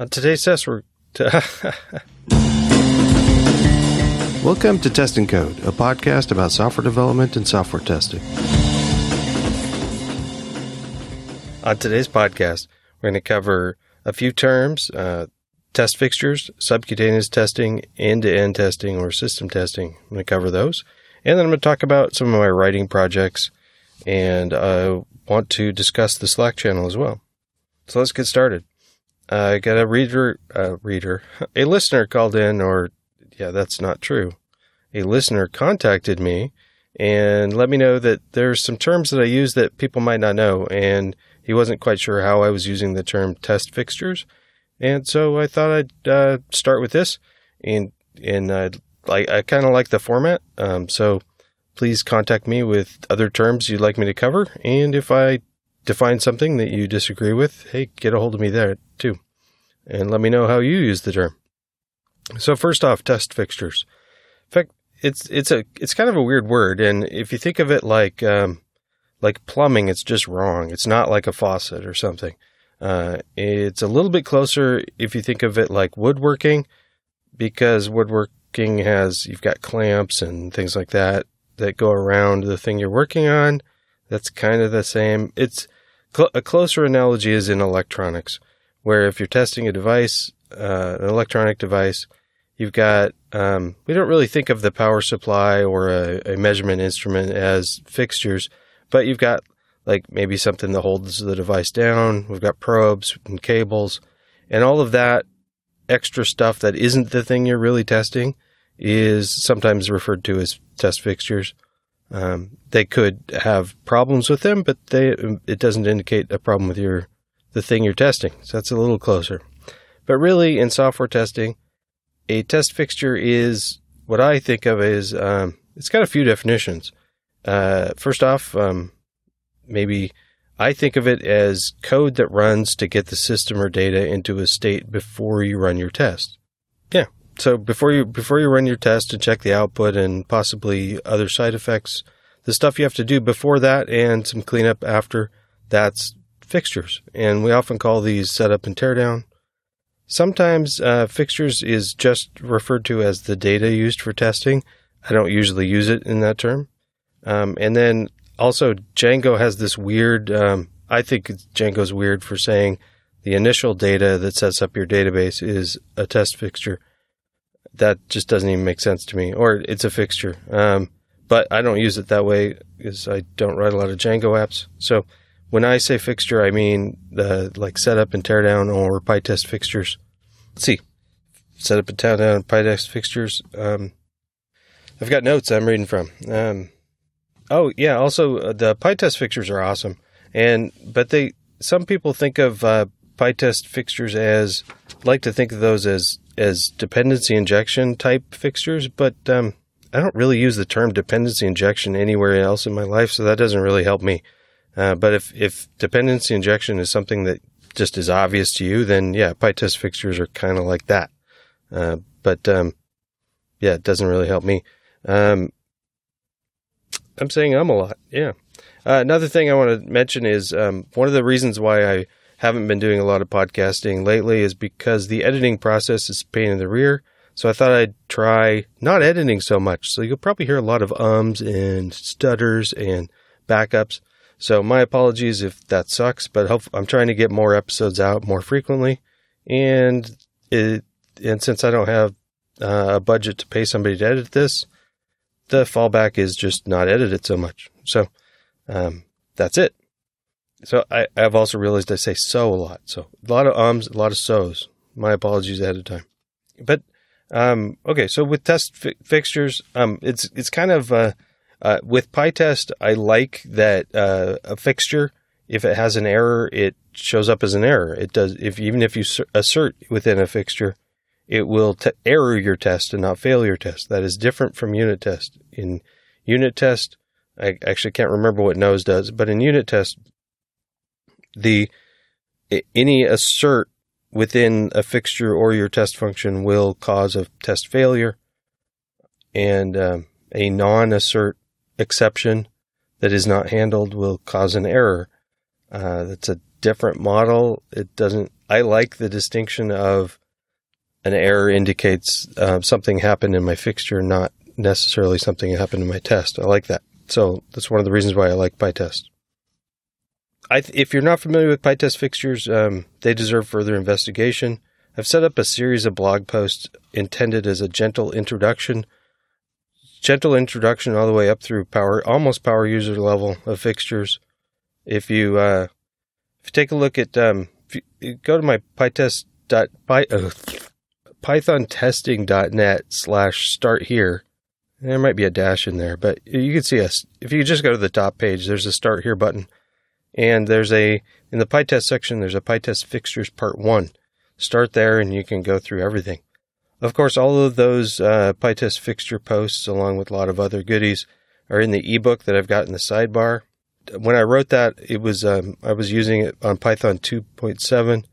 On today's test, we're. Welcome to Test and Code, a podcast about software development and software testing. On today's podcast, we're going to cover a few terms uh, test fixtures, subcutaneous testing, end to end testing, or system testing. I'm going to cover those. And then I'm going to talk about some of my writing projects and I want to discuss the Slack channel as well. So let's get started. I got a reader, a reader, a listener called in, or yeah, that's not true. A listener contacted me and let me know that there's some terms that I use that people might not know, and he wasn't quite sure how I was using the term test fixtures, and so I thought I'd uh, start with this, and and I like I kind of like the format, um, so please contact me with other terms you'd like me to cover, and if I define something that you disagree with, hey, get a hold of me there too and let me know how you use the term. So first off, test fixtures. In fact, it's it's a it's kind of a weird word, and if you think of it like um, like plumbing, it's just wrong. It's not like a faucet or something. Uh, it's a little bit closer if you think of it like woodworking, because woodworking has you've got clamps and things like that that go around the thing you're working on. That's kind of the same. It's cl- a closer analogy is in electronics where if you're testing a device, uh, an electronic device, you've got, um, we don't really think of the power supply or a, a, measurement instrument as fixtures, but you've got like maybe something that holds the device down. We've got probes and cables and all of that extra stuff that isn't the thing you're really testing is sometimes referred to as test fixtures. Um, they could have problems with them, but they, it doesn't indicate a problem with your the thing you're testing. So that's a little closer. But really, in software testing, a test fixture is what I think of as um, it's got a few definitions. Uh, first off, um, maybe I think of it as code that runs to get the system or data into a state before you run your test. So before you before you run your test and check the output and possibly other side effects, the stuff you have to do before that and some cleanup after, that's fixtures, and we often call these setup and teardown. Sometimes uh, fixtures is just referred to as the data used for testing. I don't usually use it in that term. Um, and then also Django has this weird, um, I think Django's weird for saying the initial data that sets up your database is a test fixture. That just doesn't even make sense to me, or it's a fixture. Um, but I don't use it that way because I don't write a lot of Django apps. So when I say fixture, I mean the like setup and teardown or PyTest fixtures. Let's see, setup and teardown PyTest fixtures. Um, I've got notes I'm reading from. Um, oh yeah, also uh, the PyTest fixtures are awesome, and but they some people think of uh, PyTest fixtures as like to think of those as as dependency injection type fixtures, but um, I don't really use the term dependency injection anywhere else in my life, so that doesn't really help me. Uh, but if, if dependency injection is something that just is obvious to you, then yeah, PyTest fixtures are kind of like that. Uh, but, um, yeah, it doesn't really help me. Um, I'm saying I'm a lot. Yeah. Uh, another thing I want to mention is, um, one of the reasons why I haven't been doing a lot of podcasting lately is because the editing process is pain in the rear. So I thought I'd try not editing so much. So you'll probably hear a lot of ums and stutters and backups. So my apologies if that sucks, but I'm trying to get more episodes out more frequently. And it, and since I don't have uh, a budget to pay somebody to edit this, the fallback is just not edit it so much. So, um, that's it. So I, I've also realized I say so a lot. So a lot of ums, a lot of so's. My apologies ahead of time. But, um, okay. So with test fi- fixtures, um, it's, it's kind of, uh, uh, with PyTest, I like that uh, a fixture, if it has an error, it shows up as an error. It does if even if you assert within a fixture, it will error your test and not fail your test. That is different from unit test. In unit test, I actually can't remember what nose does, but in unit test, the any assert within a fixture or your test function will cause a test failure, and um, a non-assert exception that is not handled will cause an error. Uh, that's a different model. It doesn't I like the distinction of an error indicates uh, something happened in my fixture, not necessarily something happened in my test. I like that. So that's one of the reasons why I like PyTest. Th- if you're not familiar with PyTest fixtures, um, they deserve further investigation. I've set up a series of blog posts intended as a gentle introduction, gentle introduction all the way up through power, almost power user level of fixtures. If you uh, if you take a look at um, go to my PyTest dot py, uh, pythontesting.net slash start here. There might be a dash in there, but you can see us. If you just go to the top page, there's a start here button. And there's a, in the PyTest section, there's a PyTest fixtures part one. Start there and you can go through everything. Of course, all of those uh, PyTest fixture posts, along with a lot of other goodies, are in the ebook that I've got in the sidebar. When I wrote that, it was um, I was using it on Python 2.7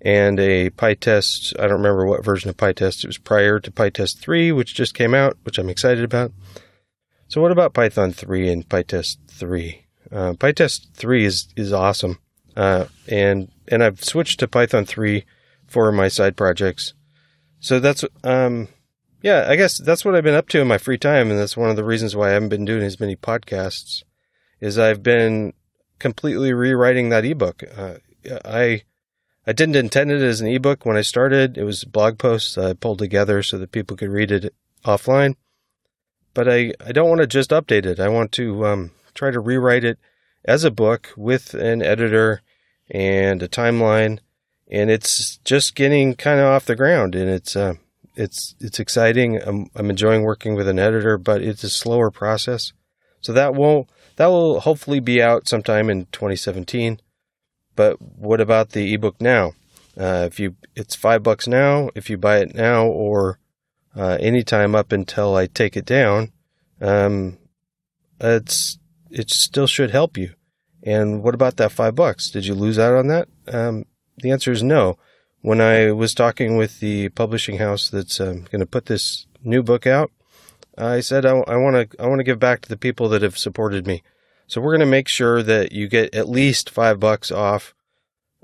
and a PyTest. I don't remember what version of PyTest. It was prior to PyTest 3, which just came out, which I'm excited about. So, what about Python 3 and PyTest 3? Uh, PyTest 3 is is awesome, uh, and and I've switched to Python 3 for my side projects. So that's um, yeah, I guess that's what I've been up to in my free time, and that's one of the reasons why I haven't been doing as many podcasts. Is I've been completely rewriting that ebook. Uh, I I didn't intend it as an ebook when I started. It was blog posts I pulled together so that people could read it offline. But I, I don't want to just update it. I want to um, try to rewrite it as a book with an editor and a timeline. And it's just getting kind of off the ground, and it's uh, it's it's exciting. I'm, I'm enjoying working with an editor, but it's a slower process. So that won't that will hopefully be out sometime in 2017. But what about the ebook now? Uh, if you, it's five bucks now. If you buy it now or uh, anytime up until I take it down, um, it's it still should help you. And what about that five bucks? Did you lose out on that? Um, the answer is no. When I was talking with the publishing house that's um, going to put this new book out, I said I want to I want to give back to the people that have supported me. So we're going to make sure that you get at least five bucks off.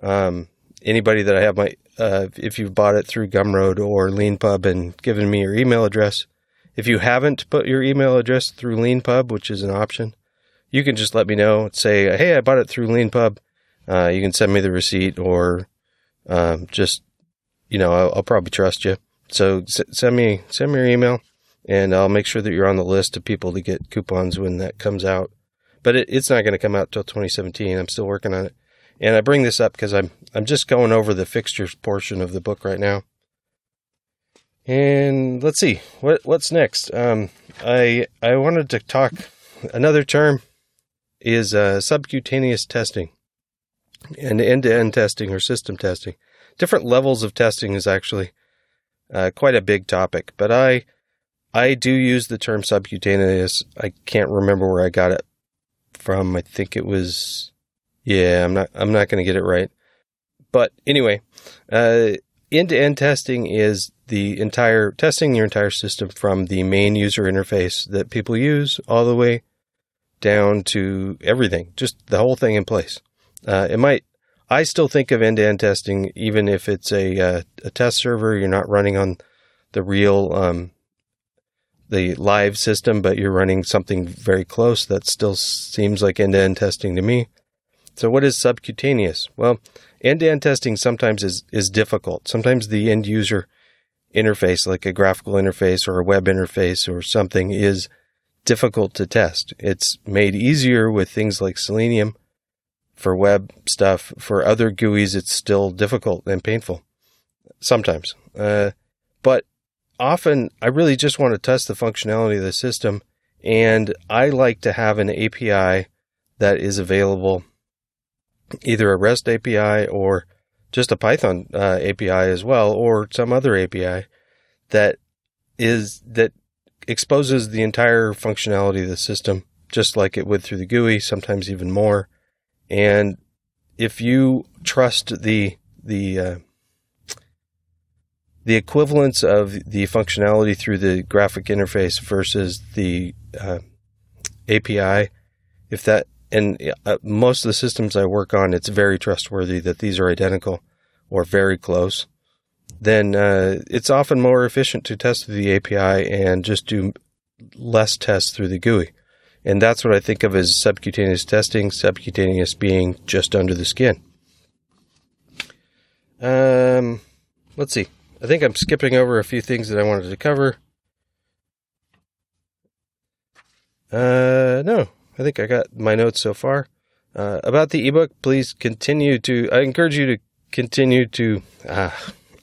Um, anybody that I have my, uh, if you've bought it through Gumroad or LeanPub and given me your email address. If you haven't put your email address through LeanPub, which is an option, you can just let me know. Say, hey, I bought it through LeanPub. Uh, you can send me the receipt or um, just, you know, I'll, I'll probably trust you. So s- send me send me your email, and I'll make sure that you're on the list of people to get coupons when that comes out but it, it's not going to come out till 2017. I'm still working on it. And I bring this up because I'm I'm just going over the fixtures portion of the book right now. And let's see what what's next. Um, I I wanted to talk. Another term is uh, subcutaneous testing and end-to-end testing or system testing. Different levels of testing is actually uh, quite a big topic, but I I do use the term subcutaneous. I can't remember where I got it from I think it was yeah, I'm not I'm not going to get it right. But anyway, uh, end-to-end testing is the entire testing your entire system from the main user interface that people use all the way down to everything, just the whole thing in place. Uh, it might I still think of end-to-end testing even if it's a uh, a test server you're not running on the real um, the live system, but you're running something very close. That still seems like end to end testing to me. So, what is subcutaneous? Well, end to end testing sometimes is, is difficult. Sometimes the end user interface, like a graphical interface or a web interface or something, is difficult to test. It's made easier with things like Selenium for web stuff. For other GUIs, it's still difficult and painful sometimes. Uh, but often I really just want to test the functionality of the system, and I like to have an API that is available, either a REST API or just a Python uh, API as well, or some other API that is that exposes the entire functionality of the system, just like it would through the GUI, sometimes even more. And if you trust the the uh, the equivalence of the functionality through the graphic interface versus the uh, API, if that, and uh, most of the systems I work on, it's very trustworthy that these are identical. or very close, then uh, it's often more efficient to test through the API and just do less tests through the GUI. And that's what I think of as subcutaneous testing, subcutaneous being just under the skin. Um, let's see. I think I'm skipping over a few things that I wanted to cover. Uh, no, I think I got my notes so far. Uh, about the ebook, please continue to. I encourage you to continue to. Uh,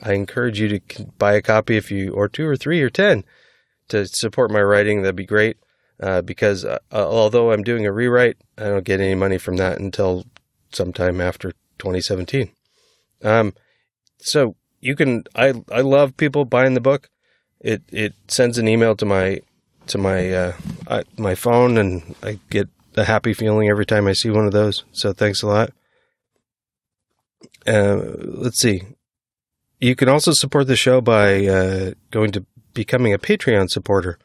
I encourage you to buy a copy if you, or two or three or ten, to support my writing. That'd be great. Uh, because uh, although I'm doing a rewrite, I don't get any money from that until sometime after 2017. Um, so you can. I I love people buying the book. It it sends an email to my to my uh, I, my phone, and I get a happy feeling every time I see one of those. So thanks a lot. Uh, let's see. You can also support the show by uh, going to becoming a Patreon supporter.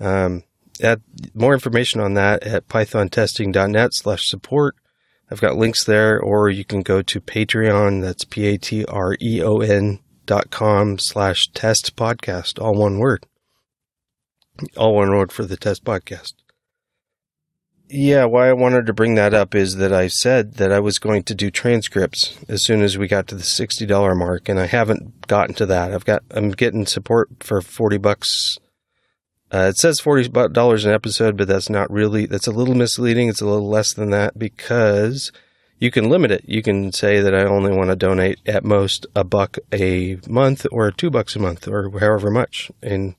Um, add more information on that at pythontesting.net slash support. I've got links there, or you can go to Patreon. That's P A T R E O N dot com slash test podcast, all one word. All one word for the test podcast. Yeah, why I wanted to bring that up is that I said that I was going to do transcripts as soon as we got to the sixty dollar mark, and I haven't gotten to that. I've got I'm getting support for forty bucks. Uh, it says forty dollars an episode, but that's not really. That's a little misleading. It's a little less than that because you can limit it. You can say that I only want to donate at most a buck a month or two bucks a month or however much, and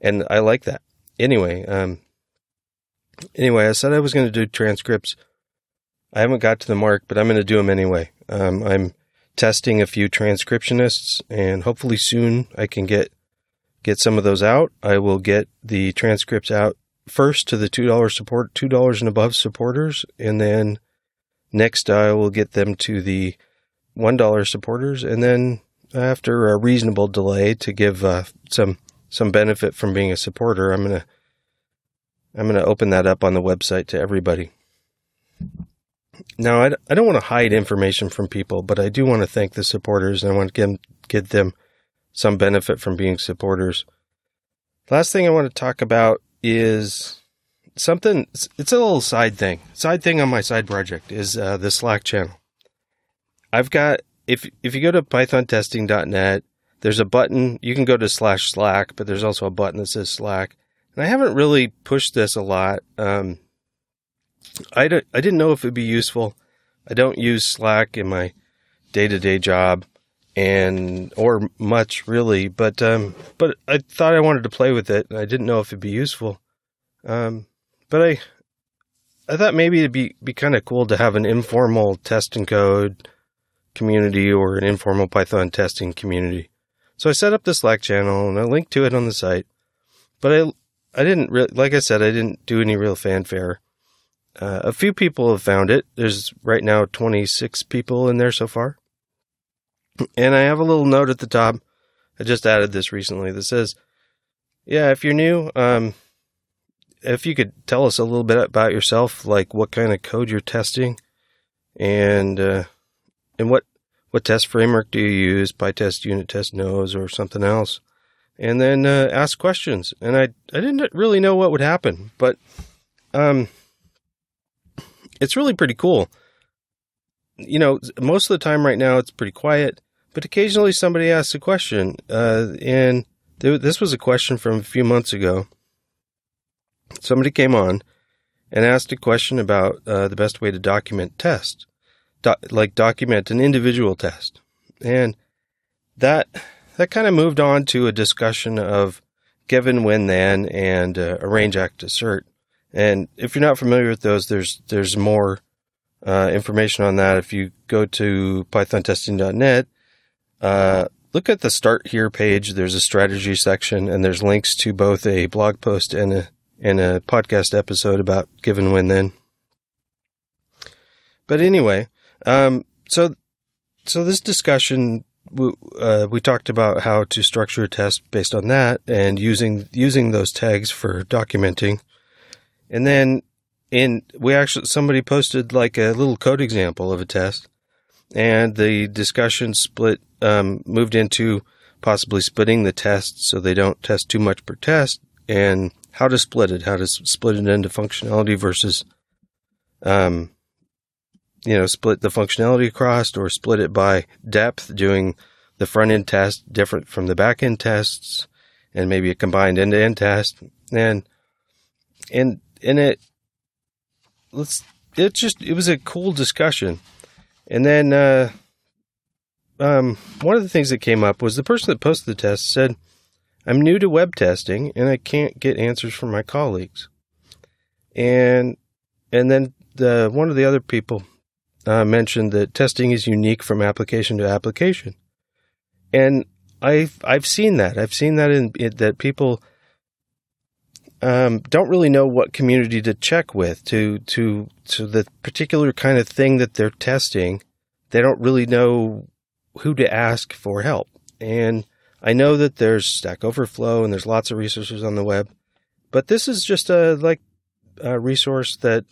and I like that. Anyway, um, anyway, I said I was going to do transcripts. I haven't got to the mark, but I'm going to do them anyway. Um, I'm testing a few transcriptionists, and hopefully soon I can get get some of those out. I will get the transcripts out first to the two dollars support, two dollars and above supporters, and then next I will get them to the one dollar supporters, and then after a reasonable delay to give uh, some some benefit from being a supporter, I'm gonna I'm going to open that up on the website to everybody. Now, I, I don't want to hide information from people, but I do want to thank the supporters and I want to give, give them some benefit from being supporters. Last thing I want to talk about is something, it's a little side thing. Side thing on my side project is uh, the Slack channel. I've got, if, if you go to pythontesting.net, there's a button, you can go to slash Slack, but there's also a button that says Slack I haven't really pushed this a lot. Um, I, don't, I didn't know if it'd be useful. I don't use Slack in my day to day job and or much really, but um, but I thought I wanted to play with it. And I didn't know if it'd be useful. Um, but I I thought maybe it'd be be kind of cool to have an informal test and code community or an informal Python testing community. So I set up the Slack channel and I linked to it on the site. But I I didn't really, like I said, I didn't do any real fanfare. Uh, a few people have found it. There's right now 26 people in there so far. And I have a little note at the top. I just added this recently that says, yeah, if you're new, um, if you could tell us a little bit about yourself, like what kind of code you're testing and, uh, and what, what test framework do you use? PyTest, unit test, nose, or something else? And then uh, ask questions. And I I didn't really know what would happen, but um, it's really pretty cool. You know, most of the time right now it's pretty quiet, but occasionally somebody asks a question. Uh, and th- this was a question from a few months ago. Somebody came on and asked a question about uh, the best way to document test, Do- like document an individual test, and that that kind of moved on to a discussion of given, when, then, and uh, arrange, act, assert. And if you're not familiar with those, there's there's more uh, information on that. If you go to pythontesting.net, uh, look at the start here page. There's a strategy section, and there's links to both a blog post and a and a podcast episode about given, when, then. But anyway, um, so so this discussion we, uh, we talked about how to structure a test based on that and using using those tags for documenting. And then in we actually somebody posted like a little code example of a test. and the discussion split um, moved into possibly splitting the tests so they don't test too much per test, and how to split it, how to split it into functionality versus, um, you know, split the functionality across or split it by depth, doing the front end test different from the back end tests, and maybe a combined end to end test, and and in it, let's it just it was a cool discussion, and then uh, um, one of the things that came up was the person that posted the test said, "I'm new to web testing and I can't get answers from my colleagues," and and then the one of the other people uh, mentioned that testing is unique from application to application, and I've I've seen that I've seen that in, that people um, don't really know what community to check with to to to the particular kind of thing that they're testing. They don't really know who to ask for help. And I know that there's Stack Overflow and there's lots of resources on the web, but this is just a like a resource that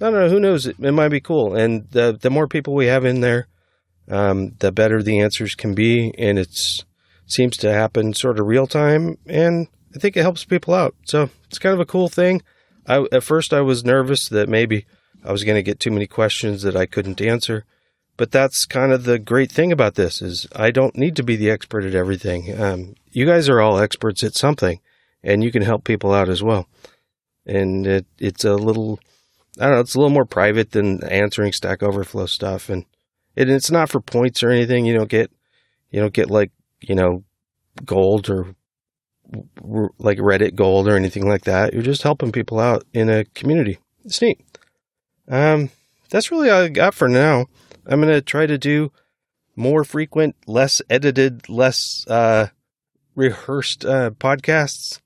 I don't know. Who knows? It, it might be cool. And the the more people we have in there, um, the better the answers can be. And it's seems to happen sort of real time. And I think it helps people out. So it's kind of a cool thing. I, at first, I was nervous that maybe I was going to get too many questions that I couldn't answer. But that's kind of the great thing about this is I don't need to be the expert at everything. Um, you guys are all experts at something, and you can help people out as well. And it, it's a little, I don't know, it's a little more private than answering Stack Overflow stuff, and it, it's not for points or anything. You don't get, you don't get like you know, gold or like Reddit gold or anything like that. You're just helping people out in a community. It's neat. Um, that's really all I got for now. I'm to try to do more frequent, less edited, less uh, rehearsed uh, podcasts.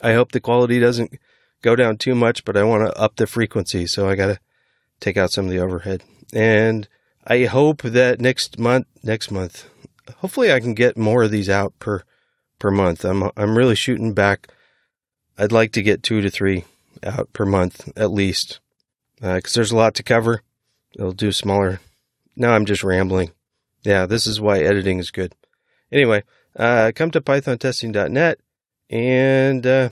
I hope the quality doesn't go down too much, but I want to up the frequency. So I got to take out some of the overhead. And I hope that next month, next month, hopefully I can get more of these out per per month. I'm I'm really shooting back. I'd like to get two to three out per month at least, uh, there's a lot to cover. It'll do smaller. Now I'm just rambling. Yeah, this is why editing is good. Anyway, uh, come to pythontesting.net, and uh,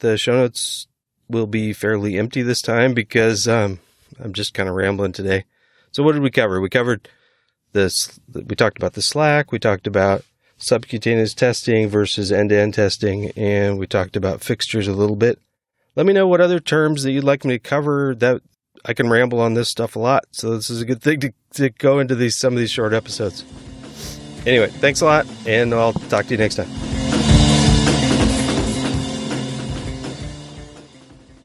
the show notes will be fairly empty this time because um, I'm just kind of rambling today. So what did we cover? We covered this. We talked about the Slack. We talked about subcutaneous testing versus end-to-end testing, and we talked about fixtures a little bit. Let me know what other terms that you'd like me to cover. That I can ramble on this stuff a lot, so this is a good thing to, to go into these some of these short episodes. Anyway, thanks a lot, and I'll talk to you next time.